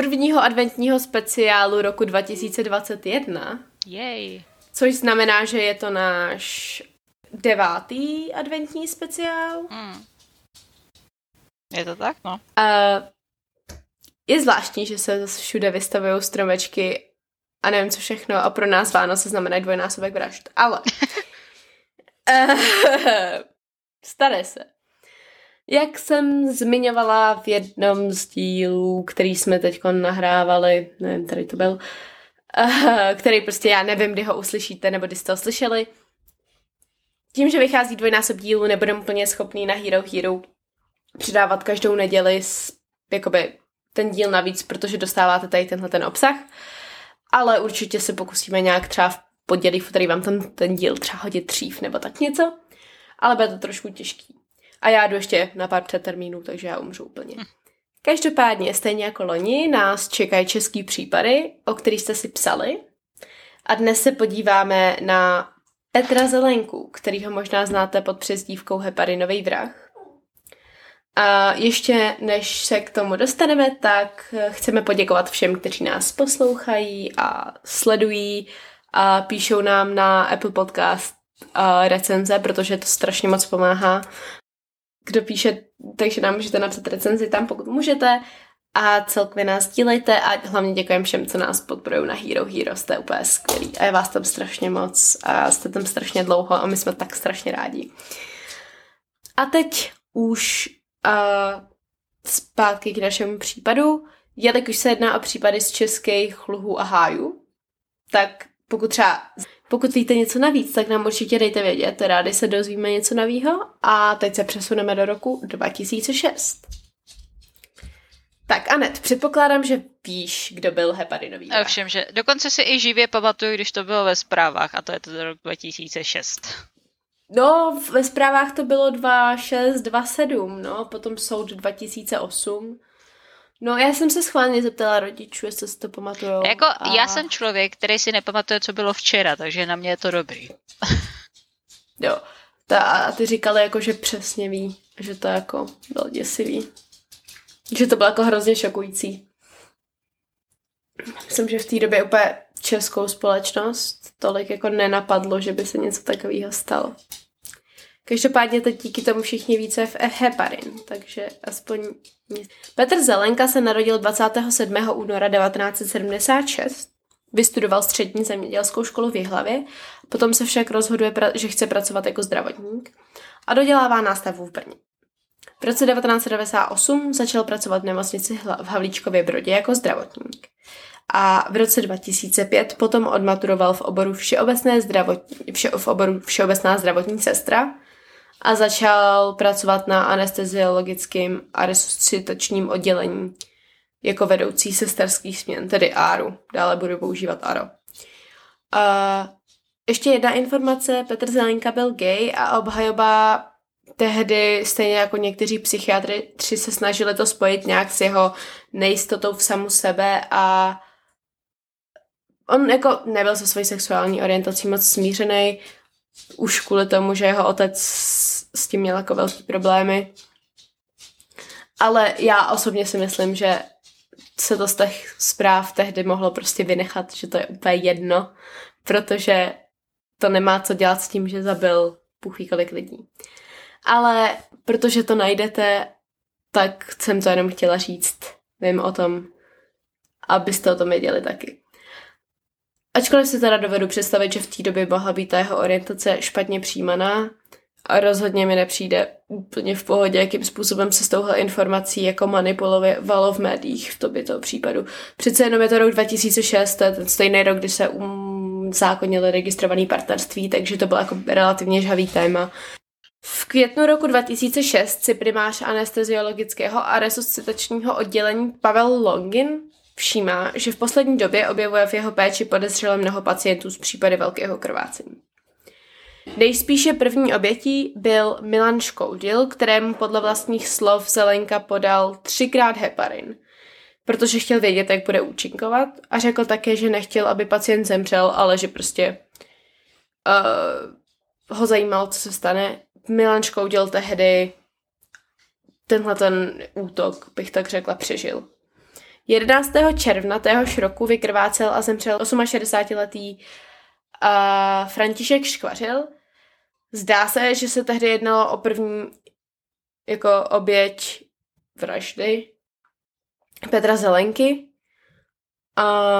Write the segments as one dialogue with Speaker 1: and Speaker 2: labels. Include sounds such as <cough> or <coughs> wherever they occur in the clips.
Speaker 1: prvního adventního speciálu roku 2021.
Speaker 2: Jej.
Speaker 1: Což znamená, že je to náš devátý adventní speciál.
Speaker 2: Hmm. Je to tak, no.
Speaker 1: Uh, je zvláštní, že se zase všude vystavují stromečky a nevím co všechno a pro nás Vánoce znamenají dvojnásobek vražd, ale uh, <laughs> <laughs> stane se. Jak jsem zmiňovala v jednom z dílů, který jsme teď nahrávali, nevím, tady to byl, uh, který prostě já nevím, kdy ho uslyšíte, nebo kdy jste ho slyšeli, tím, že vychází dvojnásob dílu, nebudem úplně schopný na Hero Hero přidávat každou neděli s, jakoby ten díl navíc, protože dostáváte tady tenhle ten obsah, ale určitě se pokusíme nějak třeba v pondělí, v který vám ten, ten díl třeba hodit dřív nebo tak něco, ale bude to trošku těžký. A já jdu ještě na pár přetermínů, takže já umřu úplně. Hm. Každopádně, stejně jako loni, nás čekají český případy, o kterých jste si psali. A dnes se podíváme na Petra Zelenku, kterýho možná znáte pod přezdívkou Heparinový vrah. A ještě než se k tomu dostaneme, tak chceme poděkovat všem, kteří nás poslouchají a sledují a píšou nám na Apple Podcast recenze, protože to strašně moc pomáhá kdo píše, takže nám můžete napsat recenzi tam, pokud můžete. A celkově nás dílejte a hlavně děkujeme všem, co nás podporují na Hero Hero, jste úplně skvělí. A je vás tam strašně moc a jste tam strašně dlouho a my jsme tak strašně rádi. A teď už uh, zpátky k našemu případu. Jelikož se jedná o případy z českých luhů a hájů, tak pokud třeba pokud víte něco navíc, tak nám určitě dejte vědět, rádi se dozvíme něco nového a teď se přesuneme do roku 2006. Tak Anet, předpokládám, že víš, kdo byl heparinový
Speaker 2: vrah. Všem, že dokonce si i živě pamatuju, když to bylo ve zprávách a to je to rok 2006.
Speaker 1: No, ve zprávách to bylo 26, 27, no, potom soud 2008. No, já jsem se schválně zeptala rodičů, jestli si to pamatují.
Speaker 2: Jako, a... já jsem člověk, který si nepamatuje, co bylo včera, takže na mě je to dobrý. <laughs>
Speaker 1: jo. Ta, a ty říkali jako, že přesně ví, že to jako bylo děsivý. Že to bylo jako hrozně šokující. Myslím, že v té době úplně českou společnost tolik jako nenapadlo, že by se něco takového stalo. Každopádně teď díky tomu všichni více v heparin, takže aspoň... Petr Zelenka se narodil 27. února 1976, vystudoval střední zemědělskou školu v Jihlavě, potom se však rozhoduje, že chce pracovat jako zdravotník a dodělává nástavu v Brně. V roce 1998 začal pracovat v nemocnici v Havlíčkově Brodě jako zdravotník. A v roce 2005 potom odmaturoval v oboru všeobecné zdravotní, vše, v oboru všeobecná zdravotní sestra a začal pracovat na anesteziologickém a resuscitačním oddělení jako vedoucí sesterských směn, tedy ARU. Dále budu používat ARO. A ještě jedna informace, Petr Zelenka byl gay a obhajoba tehdy, stejně jako někteří psychiatri, tři se snažili to spojit nějak s jeho nejistotou v samu sebe a on jako nebyl se svojí sexuální orientací moc smířený, už kvůli tomu, že jeho otec s tím měl jako velký problémy. Ale já osobně si myslím, že se to z těch zpráv tehdy mohlo prostě vynechat, že to je úplně jedno, protože to nemá co dělat s tím, že zabil puchý kolik lidí. Ale protože to najdete, tak jsem to jenom chtěla říct. Vím o tom, abyste o tom věděli taky. Ačkoliv si teda dovedu představit, že v té době mohla být ta jeho orientace špatně přijímaná, a rozhodně mi nepřijde úplně v pohodě, jakým způsobem se s touhle informací jako manipulovalo v médiích v tobě toho případu. Přece jenom je to rok 2006, to je ten stejný rok, kdy se um, zákonili registrovaný partnerství, takže to bylo jako relativně žhavý téma. V květnu roku 2006 si primář anesteziologického a resuscitačního oddělení Pavel Longin všímá, že v poslední době objevuje v jeho péči podezřele mnoho pacientů z případy velkého krvácení. Nejspíše první obětí byl Milan Škoudil, kterému podle vlastních slov Zelenka podal třikrát heparin, protože chtěl vědět, jak bude účinkovat a řekl také, že nechtěl, aby pacient zemřel, ale že prostě uh, ho zajímalo, co se stane. Milan Škoudil tehdy tenhle ten útok, bych tak řekla, přežil. 11. června téhož roku vykrvácel a zemřel 68-letý uh, František Škvařil. Zdá se, že se tehdy jednalo o první jako oběť vraždy Petra Zelenky.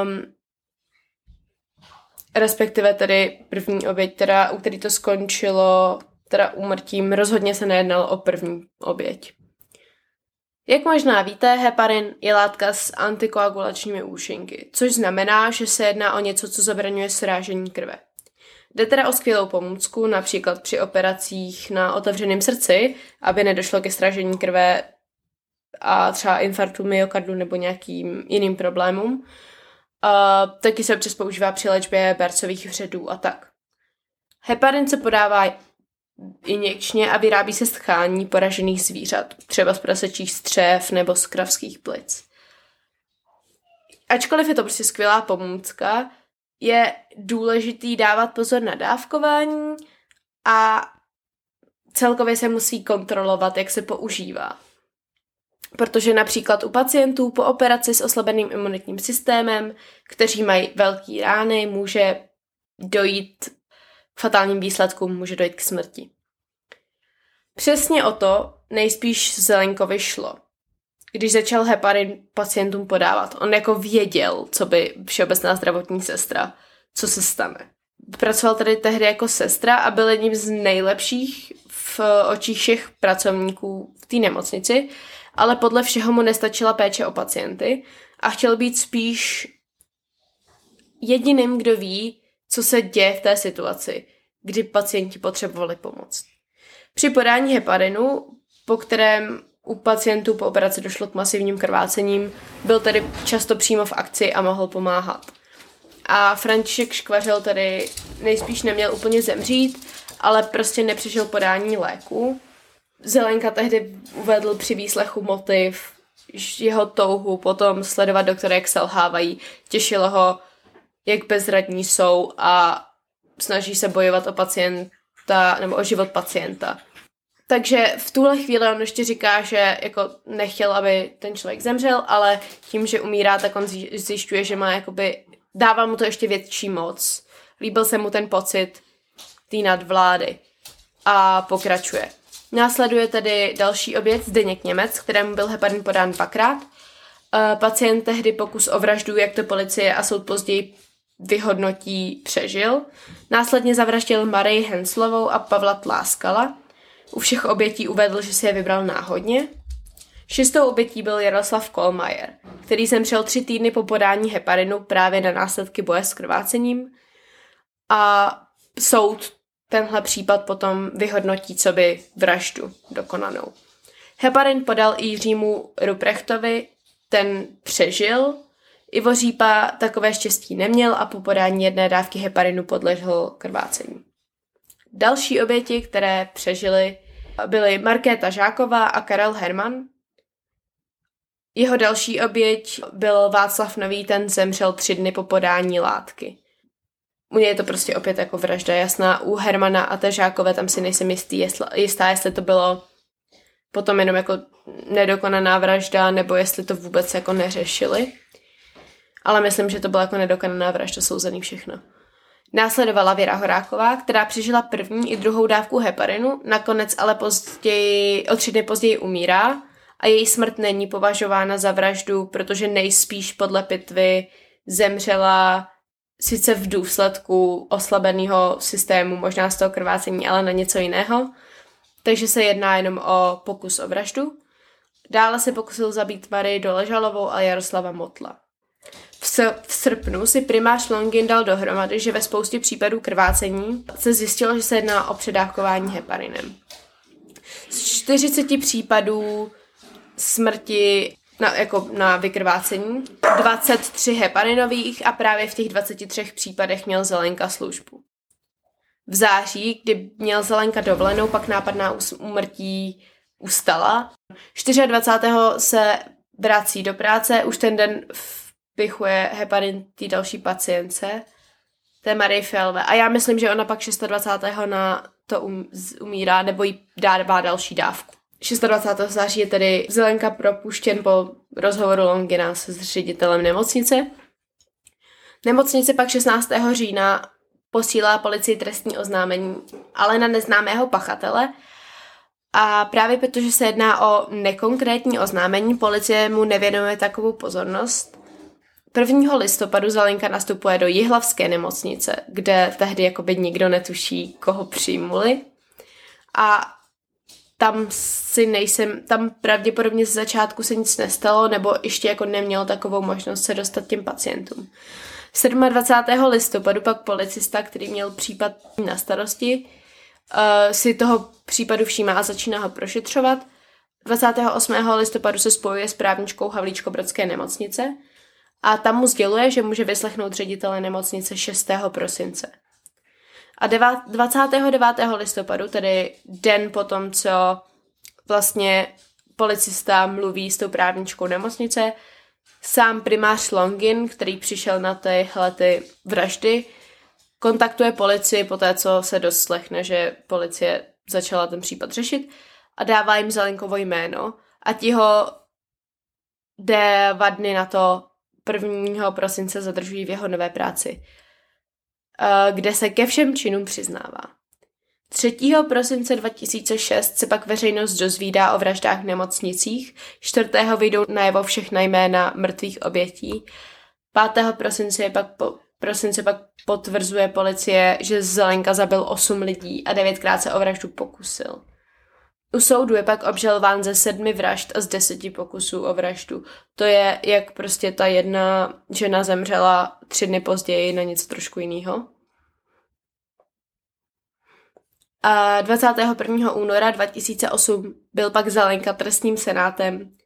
Speaker 1: Um, respektive tedy první oběť, teda, u který to skončilo teda úmrtím, rozhodně se nejednalo o první oběť. Jak možná víte, heparin je látka s antikoagulačními účinky, což znamená, že se jedná o něco, co zabraňuje srážení krve. Jde teda o skvělou pomůcku, například při operacích na otevřeném srdci, aby nedošlo ke sražení krve a třeba infarktu myokardu nebo nějakým jiným problémům. A taky se občas používá při léčbě bercových vředů a tak. Heparin se podává injekčně a vyrábí se z tchání poražených zvířat, třeba z prasečích střev nebo z kravských plic. Ačkoliv je to prostě skvělá pomůcka, je důležitý dávat pozor na dávkování a celkově se musí kontrolovat, jak se používá. Protože například u pacientů po operaci s oslabeným imunitním systémem, kteří mají velký rány, může dojít fatálním výsledkům, může dojít k smrti. Přesně o to nejspíš Zelenkovi šlo. Když začal heparin pacientům podávat, on jako věděl, co by všeobecná zdravotní sestra, co se stane. Pracoval tady tehdy jako sestra a byl jedním z nejlepších v očích všech pracovníků v té nemocnici, ale podle všeho mu nestačila péče o pacienty a chtěl být spíš jediným, kdo ví, co se děje v té situaci, kdy pacienti potřebovali pomoc. Při podání heparinu, po kterém u pacientů po operaci došlo k masivním krvácením, byl tedy často přímo v akci a mohl pomáhat. A František Škvařil tedy nejspíš neměl úplně zemřít, ale prostě nepřišel podání léku. Zelenka tehdy uvedl při výslechu motiv, jeho touhu potom sledovat doktory, jak selhávají. Těšilo ho, jak bezradní jsou a snaží se bojovat o pacienta nebo o život pacienta. Takže v tuhle chvíli on ještě říká, že jako nechtěl, aby ten člověk zemřel, ale tím, že umírá, tak on zjišťuje, že má jakoby, dává mu to ještě větší moc. Líbil se mu ten pocit té nadvlády a pokračuje. Následuje tedy další oběd Zdeněk Němec, kterému byl heparin podán dvakrát. Eh, pacient tehdy pokus o vraždu, jak to policie a soud později vyhodnotí, přežil. Následně zavraždil Marii Henslovou a Pavla Tláskala. U všech obětí uvedl, že si je vybral náhodně. Šestou obětí byl Jaroslav Kolmajer, který zemřel tři týdny po podání heparinu právě na následky boje s krvácením. A soud tenhle případ potom vyhodnotí, co by vraždu dokonanou. Heparin podal i Jiřímu Ruprechtovi, ten přežil, Ivo Řípa takové štěstí neměl a po podání jedné dávky heparinu podlehl krvácení. Další oběti, které přežily, byly Markéta Žáková a Karel Herman. Jeho další oběť byl Václav Nový, ten zemřel tři dny po podání látky. U něj je to prostě opět jako vražda jasná. U Hermana a té Žákové tam si nejsem jistý, jestli, jistá, jestli to bylo potom jenom jako nedokonaná vražda, nebo jestli to vůbec jako neřešili. Ale myslím, že to byla jako nedokonaná vražda, souzený všechno. Následovala Věra Horáková, která přežila první i druhou dávku heparinu, nakonec ale později, o tři dny později umírá a její smrt není považována za vraždu, protože nejspíš podle pitvy zemřela sice v důsledku oslabeného systému, možná z toho krvácení, ale na něco jiného. Takže se jedná jenom o pokus o vraždu. Dále se pokusil zabít Marii Doležalovou a Jaroslava Motla. V, v srpnu si primář Longin dal dohromady, že ve spoustě případů krvácení se zjistilo, že se jedná o předávkování heparinem. Z 40 případů smrti na, jako na vykrvácení 23 heparinových a právě v těch 23 případech měl Zelenka službu. V září, kdy měl Zelenka dovolenou, pak nápadná úmrtí ustala. 24. se vrací do práce, už ten den vpichuje heparin té další pacience, té Marie Fialové. A já myslím, že ona pak 26. na to um, umírá, nebo jí dává další dávku. 26. září je tedy Zelenka propuštěn po rozhovoru Longina se s ředitelem nemocnice. Nemocnice pak 16. října posílá policii trestní oznámení, ale na neznámého pachatele. A právě protože se jedná o nekonkrétní oznámení, policie mu nevěnuje takovou pozornost. 1. listopadu Zelenka nastupuje do Jihlavské nemocnice, kde tehdy jakoby nikdo netuší, koho přijmuli. A tam si nejsem, tam pravděpodobně z začátku se nic nestalo, nebo ještě jako neměl takovou možnost se dostat těm pacientům. 27. listopadu pak policista, který měl případ na starosti, uh, si toho případu všímá a začíná ho prošetřovat. 28. listopadu se spojuje s právničkou Havlíčko-Brodské nemocnice a tam mu sděluje, že může vyslechnout ředitele nemocnice 6. prosince. A 29. listopadu, tedy den potom, co vlastně policista mluví s tou právničkou nemocnice, sám primář Longin, který přišel na tyhle ty vraždy, kontaktuje policii po té, co se doslechne, že policie začala ten případ řešit a dává jim Zelenkovo jméno a ti ho dva dny na to 1. prosince zadržují v jeho nové práci. Eh, kde se ke všem činům přiznává. 3. prosince 2006 se pak veřejnost dozvídá o vraždách v nemocnicích, 4. vyjdou najevo všechna jména mrtvých obětí, 5. prosince je pak po, prosince pak potvrzuje policie, že Zelenka zabil 8 lidí a 9krát se o vraždu pokusil. U soudu je pak obžalován ze sedmi vražd a z deseti pokusů o vraždu. To je, jak prostě ta jedna žena zemřela tři dny později na něco trošku jiného. A 21. února 2008 byl pak Zelenka trestním senátem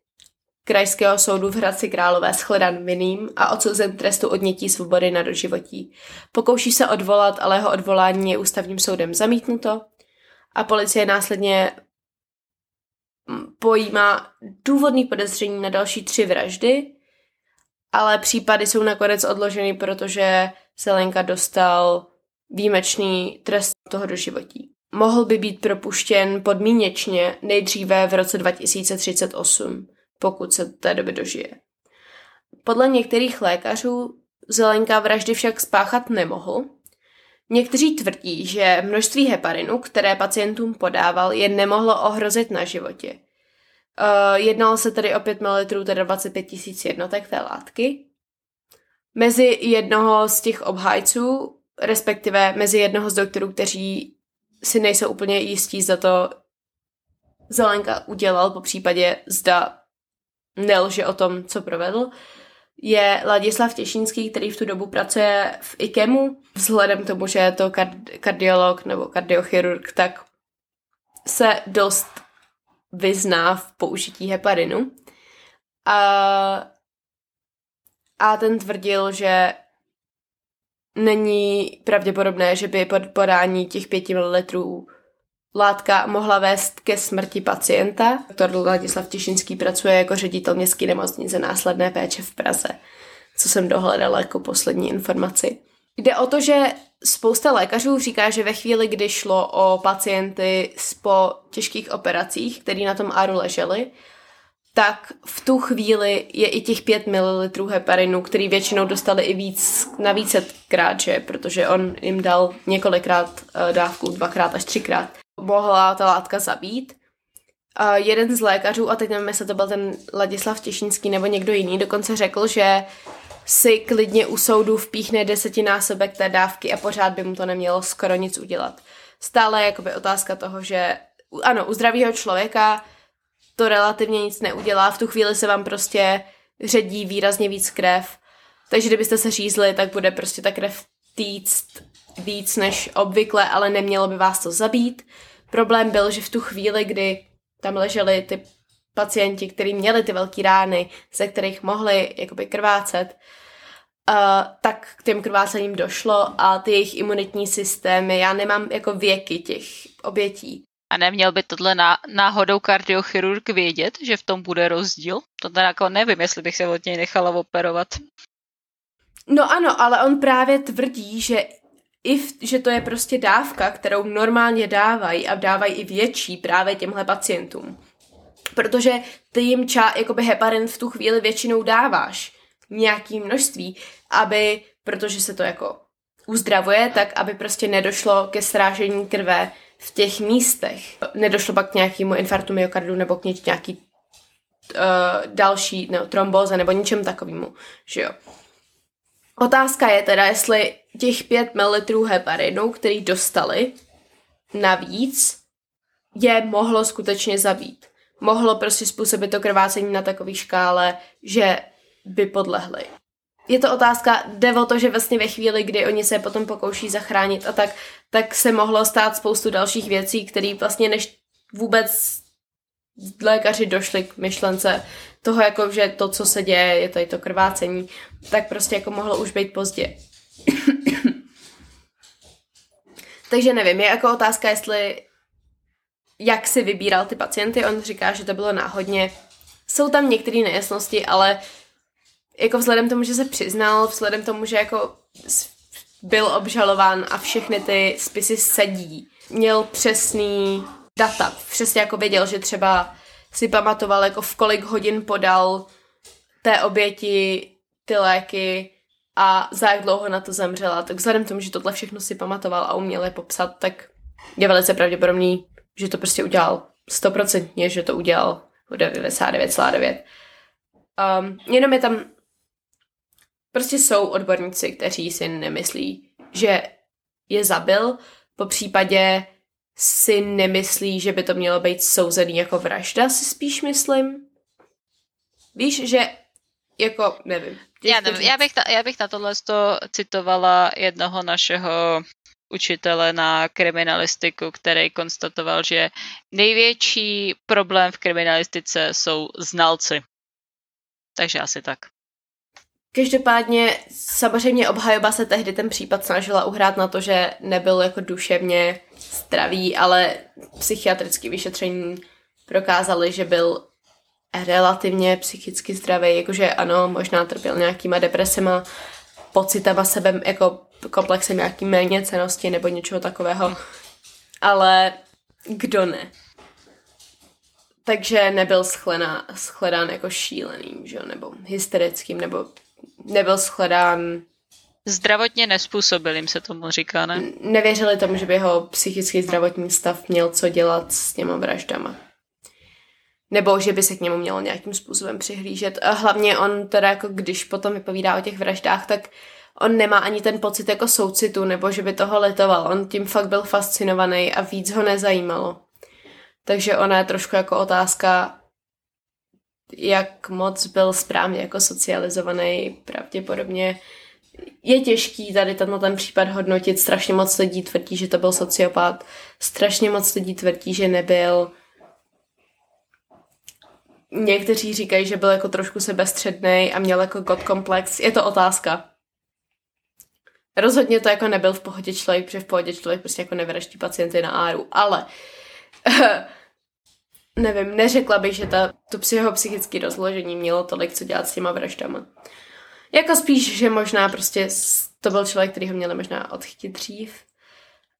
Speaker 1: Krajského soudu v Hradci Králové shledan vinným a odsouzen trestu odnětí svobody na doživotí. Pokouší se odvolat, ale jeho odvolání je ústavním soudem zamítnuto a policie následně pojímá důvodný podezření na další tři vraždy, ale případy jsou nakonec odloženy, protože Selenka dostal výjimečný trest toho doživotí. Mohl by být propuštěn podmíněčně nejdříve v roce 2038, pokud se té doby dožije. Podle některých lékařů Zelenka vraždy však spáchat nemohl. Někteří tvrdí, že množství heparinu, které pacientům podával, je nemohlo ohrozit na životě. Uh, jednalo se tedy o 5 ml, teda 25 tisíc jednotek té látky. Mezi jednoho z těch obhájců, respektive mezi jednoho z doktorů, kteří si nejsou úplně jistí, za to Zelenka udělal, po případě zda nelže o tom, co provedl, je Ladislav Těšínský, který v tu dobu pracuje v IKEMu. Vzhledem k tomu, že je to kardiolog nebo kardiochirurg, tak se dost vyzná v použití heparinu. A, a ten tvrdil, že není pravděpodobné, že by pod podání těch 5 ml látka mohla vést ke smrti pacienta. Doktor Ladislav Těšinský pracuje jako ředitel městské nemocnice následné péče v Praze, co jsem dohledala jako poslední informaci. Jde o to, že spousta lékařů říká, že ve chvíli, kdy šlo o pacienty po těžkých operacích, který na tom áru leželi, tak v tu chvíli je i těch 5 ml heparinu, který většinou dostali i víc, na vícetkrát, že? protože on jim dal několikrát eh, dávku, dvakrát až třikrát. Mohla ta látka zabít. A jeden z lékařů, a teď nevím, jestli to byl ten Ladislav Těšínský nebo někdo jiný, dokonce řekl, že si klidně u soudu vpíchne desetinásobek té dávky a pořád by mu to nemělo skoro nic udělat. Stále je jakoby otázka toho, že ano, u zdravého člověka to relativně nic neudělá, v tu chvíli se vám prostě ředí výrazně víc krev, takže kdybyste se řízli, tak bude prostě ta krev týct víc než obvykle, ale nemělo by vás to zabít. Problém byl, že v tu chvíli, kdy tam ležely ty pacienti, kteří měli ty velké rány, ze kterých mohli jakoby krvácet, uh, tak k těm krvácením došlo a ty jejich imunitní systémy, já nemám jako věky těch obětí.
Speaker 2: A neměl by tohle ná, náhodou kardiochirurg vědět, že v tom bude rozdíl? To teda jako nevím, jestli bych se od něj nechala operovat.
Speaker 1: No ano, ale on právě tvrdí, že i v, že to je prostě dávka, kterou normálně dávají a dávají i větší právě těmhle pacientům. Protože ty jim ča, jakoby heparin v tu chvíli většinou dáváš nějaký množství, aby, protože se to jako uzdravuje, tak aby prostě nedošlo ke srážení krve v těch místech. Nedošlo pak k nějakému infarktu myokardu nebo k nějaký uh, další no, tromboze nebo ničem takovému, že jo. Otázka je teda, jestli těch 5 ml heparinu, který dostali navíc, je mohlo skutečně zabít. Mohlo prostě způsobit to krvácení na takové škále, že by podlehli. Je to otázka, jde o to, že vlastně ve chvíli, kdy oni se potom pokouší zachránit a tak, tak se mohlo stát spoustu dalších věcí, které vlastně než vůbec lékaři došli k myšlence toho, jako, že to, co se děje, je tady to krvácení, tak prostě jako mohlo už být pozdě. <coughs> Takže nevím, je jako otázka, jestli jak si vybíral ty pacienty, on říká, že to bylo náhodně. Jsou tam některé nejasnosti, ale jako vzhledem tomu, že se přiznal, vzhledem tomu, že jako byl obžalován a všechny ty spisy sedí, měl přesný data, přesně jako věděl, že třeba si pamatoval, jako v kolik hodin podal té oběti ty léky a za jak dlouho na to zemřela. Tak vzhledem k tomu, že tohle všechno si pamatoval a uměl je popsat, tak je velice pravděpodobný, že to prostě udělal stoprocentně, že to udělal o 99,9. Um, jenom je tam prostě jsou odborníci, kteří si nemyslí, že je zabil, po případě si nemyslí, že by to mělo být souzený jako vražda, si spíš myslím. Víš, že jako, nevím.
Speaker 2: Já, nevím, já, bych, ta, já bych na tohle citovala jednoho našeho učitele na kriminalistiku, který konstatoval, že největší problém v kriminalistice jsou znalci. Takže asi tak.
Speaker 1: Každopádně samozřejmě obhajoba se tehdy ten případ snažila uhrát na to, že nebyl jako duševně zdravý, ale psychiatrické vyšetření prokázali, že byl relativně psychicky zdravý, jakože ano, možná trpěl nějakýma depresema, pocitama sebe, jako komplexem nějaký méně cenosti nebo něčeho takového, ale kdo ne? Takže nebyl shledán jako šíleným, že? nebo hysterickým, nebo nebyl shledán
Speaker 2: Zdravotně nespůsobilým se tomu říká, ne?
Speaker 1: Nevěřili tomu, že by jeho psychický zdravotní stav měl co dělat s těma vraždama. Nebo že by se k němu mělo nějakým způsobem přihlížet. A hlavně on teda jako když potom vypovídá o těch vraždách, tak on nemá ani ten pocit jako soucitu, nebo že by toho letoval. On tím fakt byl fascinovaný a víc ho nezajímalo. Takže ona je trošku jako otázka, jak moc byl správně jako socializovaný, pravděpodobně je těžký tady tenhle ten případ hodnotit. Strašně moc lidí tvrdí, že to byl sociopat. Strašně moc lidí tvrdí, že nebyl. Někteří říkají, že byl jako trošku sebestředný a měl jako god komplex. Je to otázka. Rozhodně to jako nebyl v pohodě člověk, protože v pohodě člověk prostě jako nevraždí pacienty na áru, ale <laughs> nevím, neřekla bych, že ta, to psychopsychické rozložení mělo tolik co dělat s těma vraždama. Jako spíš, že možná prostě to byl člověk, který ho měl možná odchytit dřív.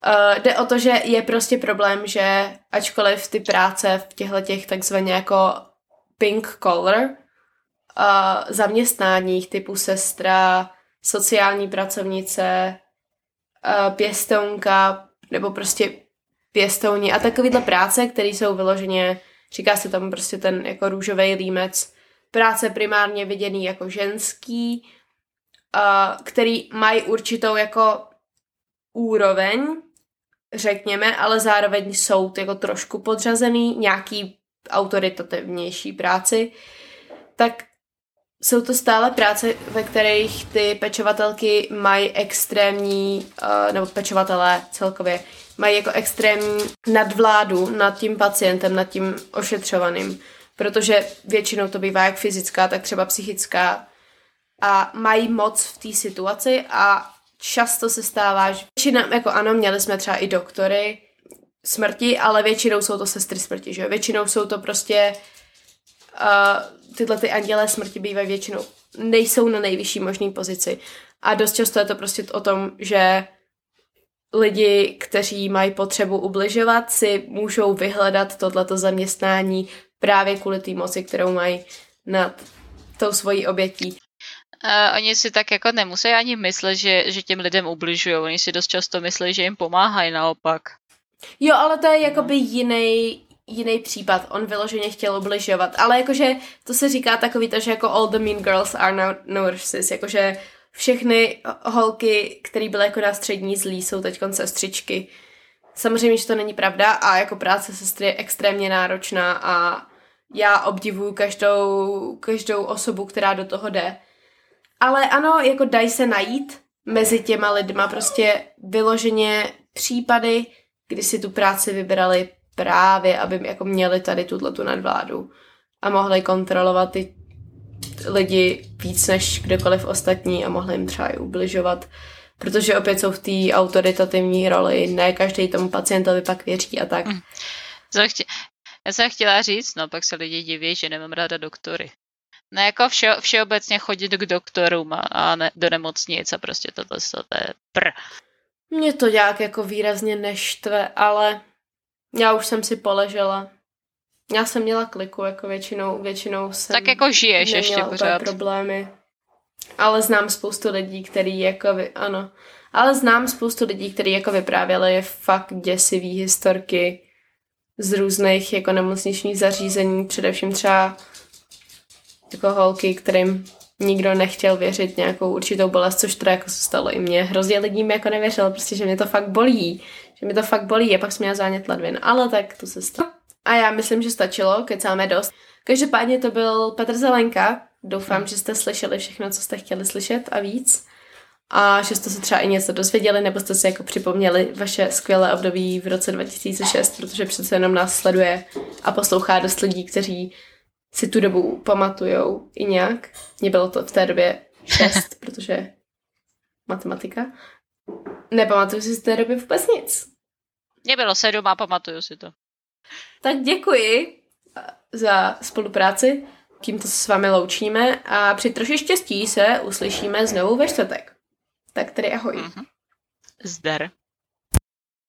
Speaker 1: Uh, jde o to, že je prostě problém, že ačkoliv ty práce v těchto těch takzvaně jako pink collar uh, zaměstnáních typu sestra, sociální pracovnice, uh, pěstounka nebo prostě pěstouni a takovýhle práce, které jsou vyloženě, říká se tam prostě ten jako růžový límec, práce primárně viděný jako ženský, uh, který mají určitou jako úroveň, řekněme, ale zároveň jsou jako trošku podřazený nějaký autoritativnější práci, tak jsou to stále práce, ve kterých ty pečovatelky mají extrémní, uh, nebo pečovatelé celkově, mají jako extrémní nadvládu nad tím pacientem, nad tím ošetřovaným protože většinou to bývá jak fyzická, tak třeba psychická. A mají moc v té situaci a často se stává, že většina, jako ano, měli jsme třeba i doktory smrti, ale většinou jsou to sestry smrti, že Většinou jsou to prostě uh, tyhle ty andělé smrti bývají většinou, nejsou na nejvyšší možné pozici. A dost často je to prostě o tom, že lidi, kteří mají potřebu ubližovat, si můžou vyhledat tohleto zaměstnání právě kvůli té moci, kterou mají nad tou svojí obětí.
Speaker 2: Uh, oni si tak jako nemusí ani myslet, že, že těm lidem ubližují. Oni si dost často myslí, že jim pomáhají naopak.
Speaker 1: Jo, ale to je jakoby jiný, jiný případ. On vyloženě chtěl ubližovat. Ale jakože to se říká takový to, že jako all the mean girls are now nurses. Jakože všechny holky, které byly jako na střední zlí, jsou teď sestřičky. Samozřejmě, že to není pravda a jako práce sestry je extrémně náročná a já obdivuju každou, každou osobu, která do toho jde. Ale ano, jako dají se najít mezi těma lidma prostě vyloženě případy, kdy si tu práci vybrali právě, aby jako měli tady tuhle tu nadvládu a mohli kontrolovat ty lidi víc než kdokoliv ostatní a mohli jim třeba i ubližovat, protože opět jsou v té autoritativní roli, ne každý tomu pacientovi pak věří a tak. Hmm.
Speaker 2: Já jsem chtěla říct, no pak se lidi diví, že nemám ráda doktory. No jako vše, všeobecně chodit k doktorům a, a ne, do nemocnic a prostě tohle to je pr.
Speaker 1: Mě to nějak jako výrazně neštve, ale já už jsem si poležela. Já jsem měla kliku, jako většinou, většinou jsem
Speaker 2: Tak jako žiješ ještě pořád.
Speaker 1: problémy. Ale znám spoustu lidí, který jako, vy, ano, ale znám spoustu lidí, kteří jako vyprávěli fakt děsivý historky z různých jako nemocničních zařízení, především třeba jako holky, kterým nikdo nechtěl věřit nějakou určitou bolest, což teda jako se stalo i mně. Hrozně lidí mi jako nevěřil, prostě, že mě to fakt bolí. Že mi to fakt bolí a pak jsem měla zánět ledvin. Ale tak to se stalo. A já myslím, že stačilo, kecáme dost. Každopádně to byl Petr Zelenka. Doufám, že jste slyšeli všechno, co jste chtěli slyšet a víc. A že jste se třeba i něco dozvěděli, nebo jste si jako připomněli vaše skvělé období v roce 2006, protože přece jenom nás sleduje a poslouchá dost lidí, kteří si tu dobu pamatujou i nějak. Mně bylo to v té době šest, <laughs> protože matematika. Nepamatuju si z té doby vůbec nic.
Speaker 2: Mně bylo sedm a pamatuju si to.
Speaker 1: Tak děkuji za spolupráci. Tímto se s vámi loučíme a při troši štěstí se uslyšíme znovu ve čtvrtek. Tak tedy ahoj. Mm-hmm.
Speaker 2: Zdar.